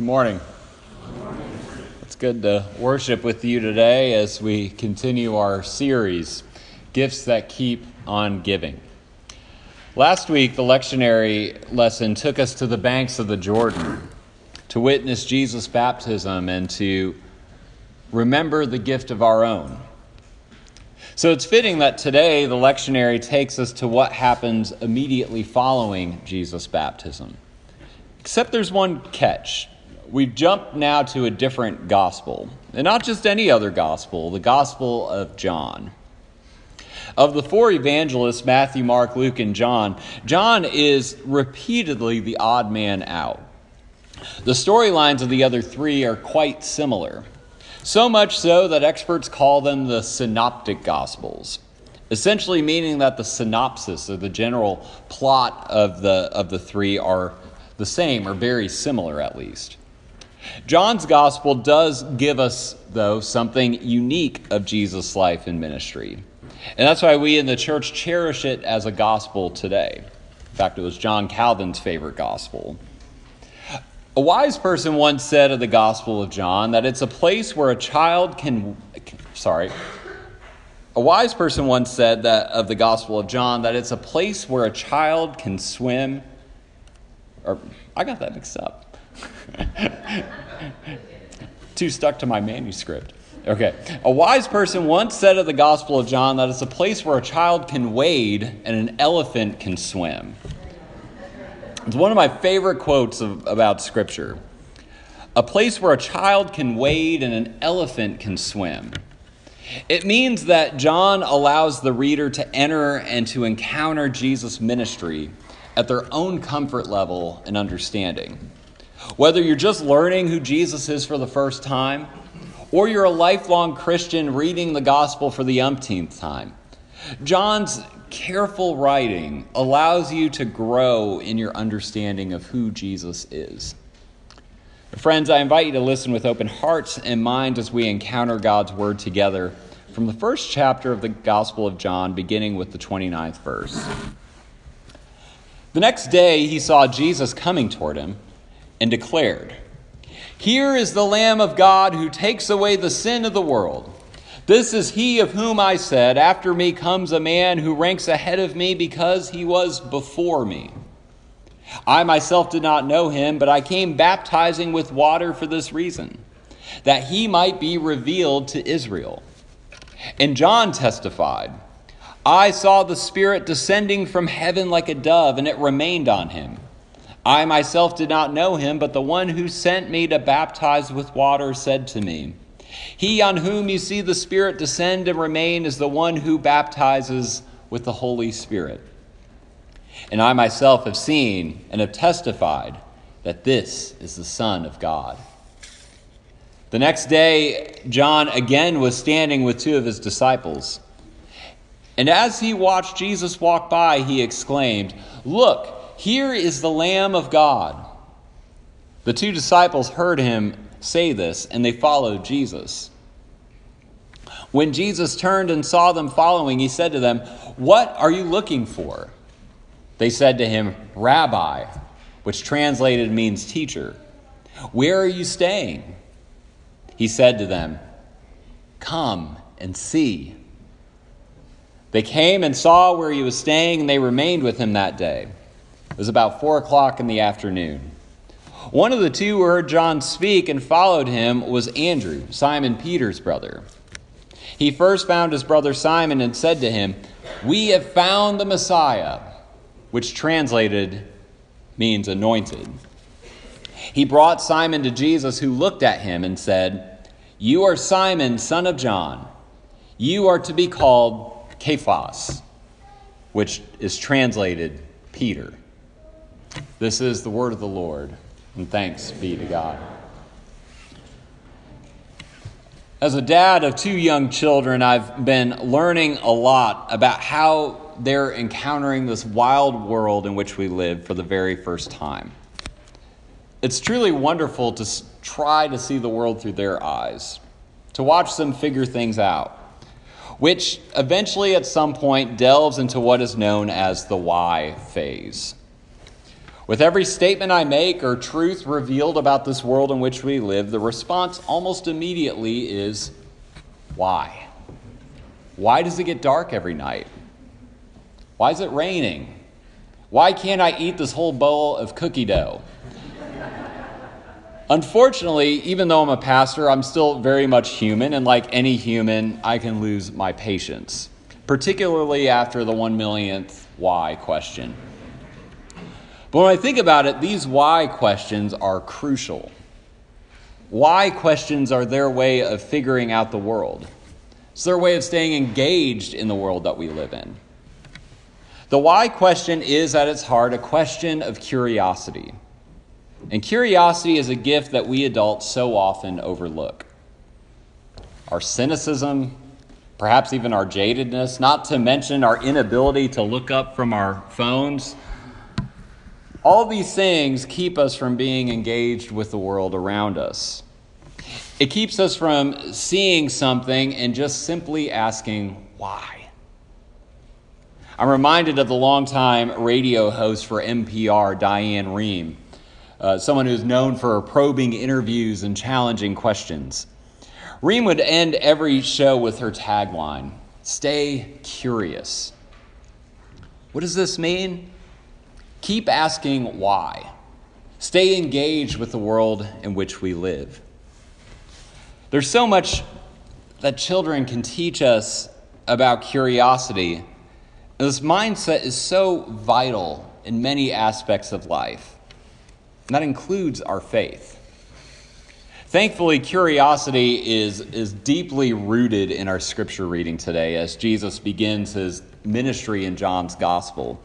Good morning. It's good to worship with you today as we continue our series, Gifts That Keep on Giving. Last week, the lectionary lesson took us to the banks of the Jordan to witness Jesus' baptism and to remember the gift of our own. So it's fitting that today the lectionary takes us to what happens immediately following Jesus' baptism. Except there's one catch. We've jumped now to a different gospel, and not just any other gospel, the gospel of John. Of the four evangelists, Matthew, Mark, Luke, and John, John is repeatedly the odd man out. The storylines of the other three are quite similar. So much so that experts call them the synoptic gospels, essentially meaning that the synopsis or the general plot of the, of the three are the same or very similar at least. John's gospel does give us, though, something unique of Jesus' life and ministry. And that's why we in the church cherish it as a gospel today. In fact, it was John Calvin's favorite gospel. A wise person once said of the Gospel of John that it's a place where a child can, sorry, a wise person once said that of the Gospel of John that it's a place where a child can swim, or I got that mixed up. Too stuck to my manuscript. Okay. A wise person once said of the Gospel of John that it's a place where a child can wade and an elephant can swim. It's one of my favorite quotes of, about Scripture. A place where a child can wade and an elephant can swim. It means that John allows the reader to enter and to encounter Jesus' ministry at their own comfort level and understanding. Whether you're just learning who Jesus is for the first time, or you're a lifelong Christian reading the gospel for the umpteenth time, John's careful writing allows you to grow in your understanding of who Jesus is. Friends, I invite you to listen with open hearts and minds as we encounter God's word together from the first chapter of the Gospel of John, beginning with the 29th verse. The next day, he saw Jesus coming toward him and declared, Here is the Lamb of God who takes away the sin of the world. This is he of whom I said, After me comes a man who ranks ahead of me because he was before me. I myself did not know him, but I came baptizing with water for this reason, that he might be revealed to Israel. And John testified, I saw the Spirit descending from heaven like a dove, and it remained on him. I myself did not know him, but the one who sent me to baptize with water said to me, he on whom you see the Spirit descend and remain is the one who baptizes with the Holy Spirit. And I myself have seen and have testified that this is the Son of God. The next day, John again was standing with two of his disciples. And as he watched Jesus walk by, he exclaimed, Look, here is the Lamb of God. The two disciples heard him say this, and they followed Jesus. When Jesus turned and saw them following, he said to them, What are you looking for? They said to him, Rabbi, which translated means teacher. Where are you staying? He said to them, Come and see. They came and saw where he was staying, and they remained with him that day. It was about four o'clock in the afternoon. One of the two who heard John speak and followed him was Andrew, Simon Peter's brother. He first found his brother Simon and said to him, We have found the Messiah, which translated means anointed. He brought Simon to Jesus, who looked at him and said, You are Simon, son of John. You are to be called Cephas, which is translated Peter. This is the word of the Lord and thanks be to God. As a dad of two young children, I've been learning a lot about how they're encountering this wild world in which we live for the very first time. It's truly wonderful to try to see the world through their eyes, to watch them figure things out, which eventually at some point delves into what is known as the why phase With every statement I make or truth revealed about this world in which we live, the response almost immediately is why? Why does it get dark every night? Why is it raining? Why can't I eat this whole bowl of cookie dough? Unfortunately, even though I'm a pastor, I'm still very much human, and like any human, I can lose my patience, particularly after the one millionth why question. But when I think about it, these why questions are crucial. Why questions are their way of figuring out the world. It's their way of staying engaged in the world that we live in. The why question is at its heart a question of curiosity. And curiosity is a gift that we adults so often overlook. Our cynicism, perhaps even our jadedness, not to mention our inability to look up from our phones all these things keep us from being engaged with the world around us. It keeps us from seeing something and just simply asking why. I'm reminded of the longtime radio host for NPR, Diane Rehm, uh, someone who's known for probing interviews and challenging questions. Rehm would end every show with her tagline Stay curious. What does this mean? Keep asking why. Stay engaged with the world in which we live. There's so much that children can teach us about curiosity. This mindset is so vital in many aspects of life. And that includes our faith. Thankfully, curiosity is, is deeply rooted in our scripture reading today as Jesus begins his ministry in John's gospel.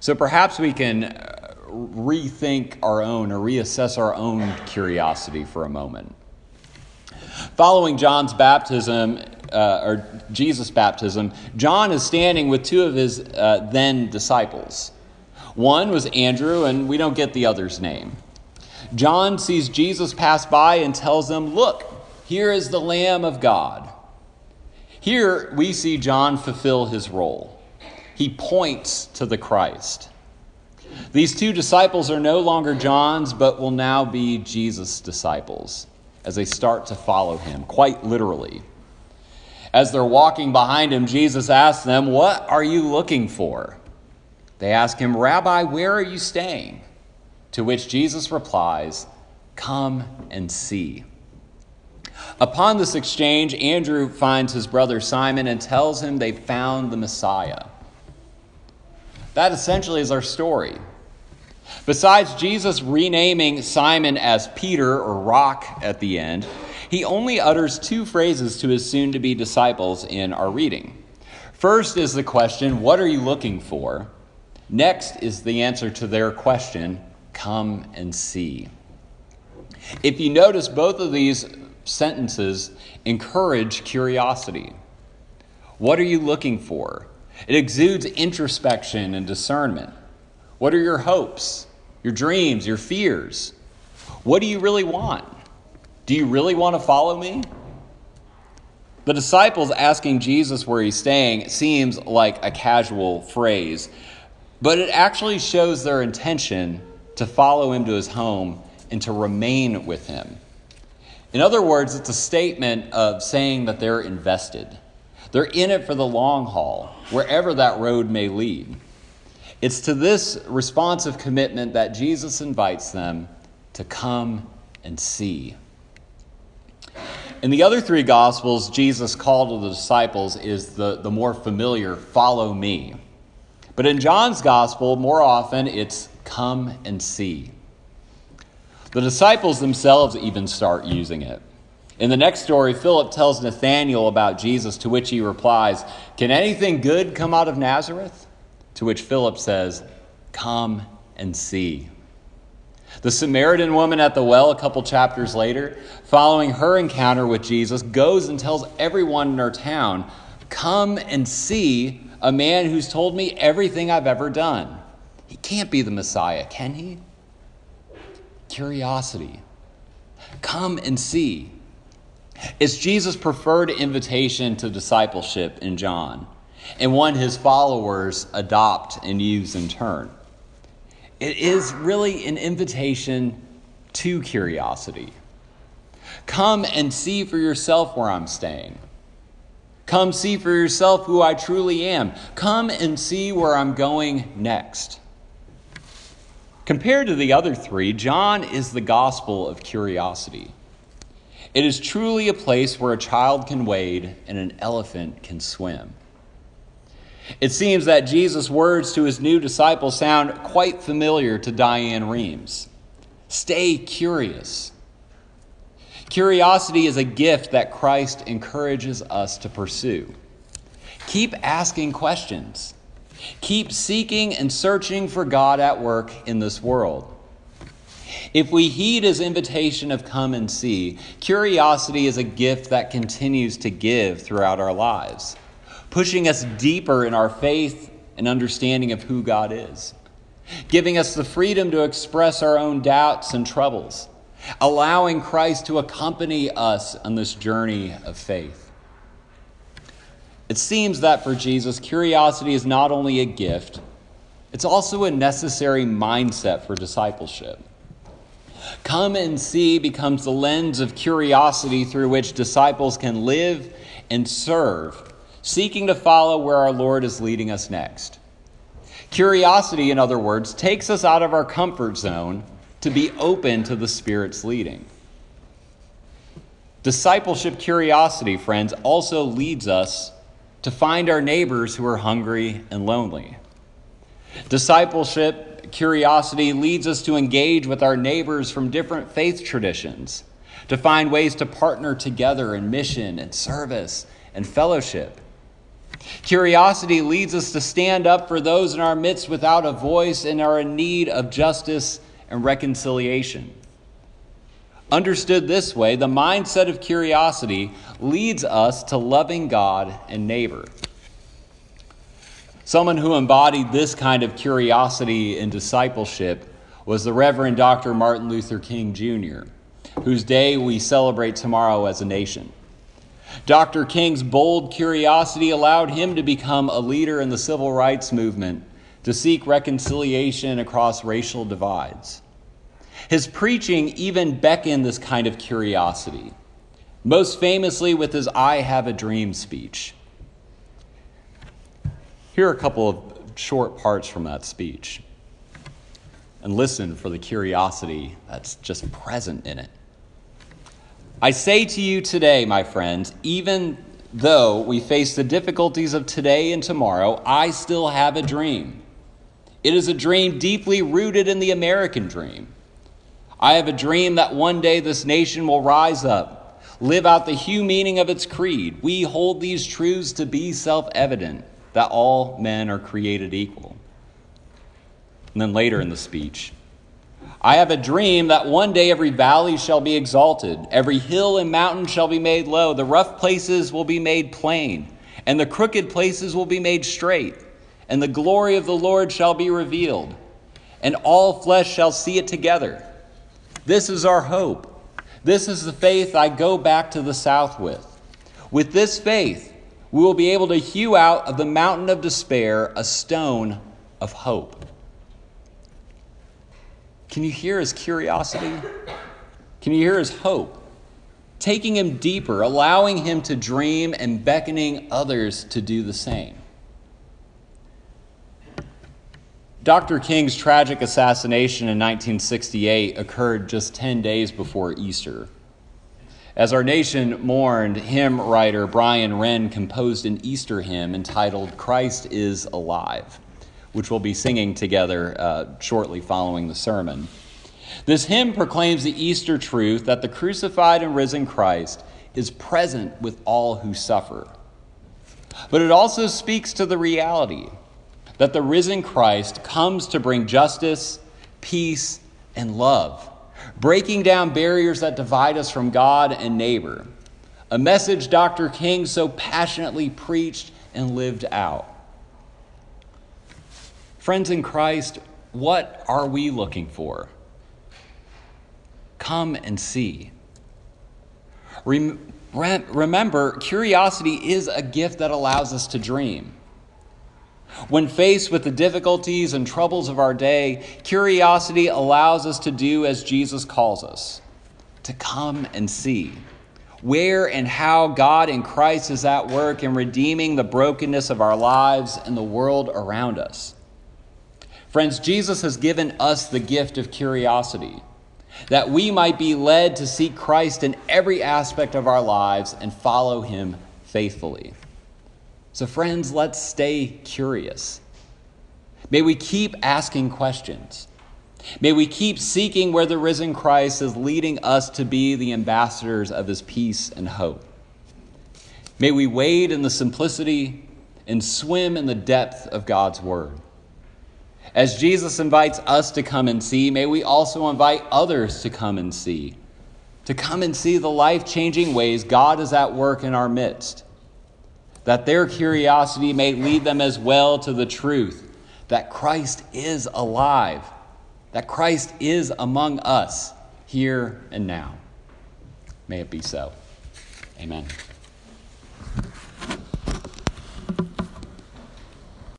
So perhaps we can uh, rethink our own or reassess our own curiosity for a moment. Following John's baptism, uh, or Jesus' baptism, John is standing with two of his uh, then disciples. One was Andrew, and we don't get the other's name. John sees Jesus pass by and tells them, Look, here is the Lamb of God. Here we see John fulfill his role he points to the Christ. These two disciples are no longer John's, but will now be Jesus' disciples as they start to follow him, quite literally. As they're walking behind him, Jesus asks them, What are you looking for? They ask him, Rabbi, where are you staying? To which Jesus replies, Come and see. Upon this exchange, Andrew finds his brother Simon and tells him they found the Messiah. That essentially is our story. Besides Jesus renaming Simon as Peter or Rock at the end, he only utters two phrases to his soon to be disciples in our reading. First is the question, What are you looking for? Next is the answer to their question, Come and see. If you notice, both of these sentences encourage curiosity. What are you looking for? It exudes introspection and discernment. What are your hopes, your dreams, your fears? What do you really want? Do you really want to follow me? The disciples asking Jesus where he's staying seems like a casual phrase, but it actually shows their intention to follow him to his home and to remain with him. In other words, it's a statement of saying that they're invested. They're in it for the long haul, wherever that road may lead. It's to this responsive commitment that Jesus invites them to come and see. In the other three Gospels, Jesus' call to the disciples is the, the more familiar, follow me. But in John's Gospel, more often it's come and see. The disciples themselves even start using it. In the next story, Philip tells Nathanael about Jesus, to which he replies, Can anything good come out of Nazareth? To which Philip says, Come and see. The Samaritan woman at the well, a couple chapters later, following her encounter with Jesus, goes and tells everyone in her town, Come and see a man who's told me everything I've ever done. He can't be the Messiah, can he? Curiosity. Come and see. It's Jesus' preferred invitation to discipleship in John, and one his followers adopt and use in turn. it is really an invitation to curiosity. Come and see for yourself where I'm staying. Come see for yourself who I truly am. Come and see where I'm going next. Compared to the other three, John is the gospel of curiosity. It is truly a place where a child can wade and an elephant can swim. It seems that Jesus' words to his new disciples sound quite familiar to Diane Rehm's. Stay curious. Curiosity is a gift that Christ encourages us to pursue. Keep asking questions. Keep seeking and searching for God at work in this world. If we heed his invitation of come and see, curiosity is a gift that continues to give throughout our lives, pushing us deeper in our faith and understanding of who God is, giving us the freedom to express our own doubts and troubles, allowing Christ to accompany us on this journey of faith. It seems that for Jesus, curiosity is not only a gift, it's also a necessary mindset for discipleship. Come and see becomes the lens of curiosity through which disciples can live and serve, seeking to follow where our Lord is leading us next. Curiosity, in other words, takes us out of our comfort zone to be open to the Spirit's leading. Discipleship curiosity, friends, also leads us to find our neighbors who are hungry and lonely. Discipleship curiosity leads us to engage with our neighbors from different faith traditions, to find ways to partner together in mission and service and fellowship. Curiosity leads us to stand up for those in our midst without a voice and are in need of justice and reconciliation. Understood this way, the mindset of curiosity leads us to loving God and neighbor. Someone who embodied this kind of curiosity in discipleship was the Reverend Dr. Martin Luther King Jr., whose day we celebrate tomorrow as a nation. Dr. King's bold curiosity allowed him to become a leader in the civil rights movement to seek reconciliation across racial divides. His preaching even beckoned this kind of curiosity, most famously with his I Have a Dream speech. Here are a couple of short parts from that speech. And listen for the curiosity that's just present in it. I say to you today, my friends, even though we face the difficulties of today and tomorrow, I still have a dream. It is a dream deeply rooted in the American dream. I have a dream that one day this nation will rise up, live out the hue meaning of its creed. We hold these truths to be self evident that all men are created equal. And then later in the speech, I have a dream that one day every valley shall be exalted, every hill and mountain shall be made low, the rough places will be made plain, and the crooked places will be made straight, and the glory of the Lord shall be revealed, and all flesh shall see it together this is our hope. This is the faith I go back to the south with. With this faith, we will be able to hew out of the mountain of despair a stone of hope. Can you hear his curiosity? Can you hear his hope? Taking him deeper, allowing him to dream, and beckoning others to do the same. Dr. King's tragic assassination in 1968 occurred just 10 days before Easter. As our nation mourned, hymn writer Brian Wren composed an Easter hymn entitled Christ is Alive, which we'll be singing together uh, shortly following the sermon. This hymn proclaims the Easter truth that the crucified and risen Christ is present with all who suffer. But it also speaks to the reality that the risen Christ comes to bring justice, peace, and love, breaking down barriers that divide us from God and neighbor. A message Dr. King so passionately preached and lived out. Friends in Christ, what are we looking for? Come and see. Remember, curiosity is a gift that allows us to dream. When faced with the difficulties and troubles of our day, curiosity allows us to do as Jesus calls us to come and see where and how God in Christ is at work in redeeming the brokenness of our lives and the world around us. Friends, Jesus has given us the gift of curiosity that we might be led to seek Christ in every aspect of our lives and follow him faithfully. So, friends, let's stay curious. May we keep asking questions. May we keep seeking where the risen Christ is leading us to be the ambassadors of his peace and hope. May we wade in the simplicity and swim in the depth of God's word. As Jesus invites us to come and see, may we also invite others to come and see, to come and see the life changing ways God is at work in our midst, that their curiosity may lead them as well to the truth that Christ is alive, that Christ is among us here and now. May it be so. Amen.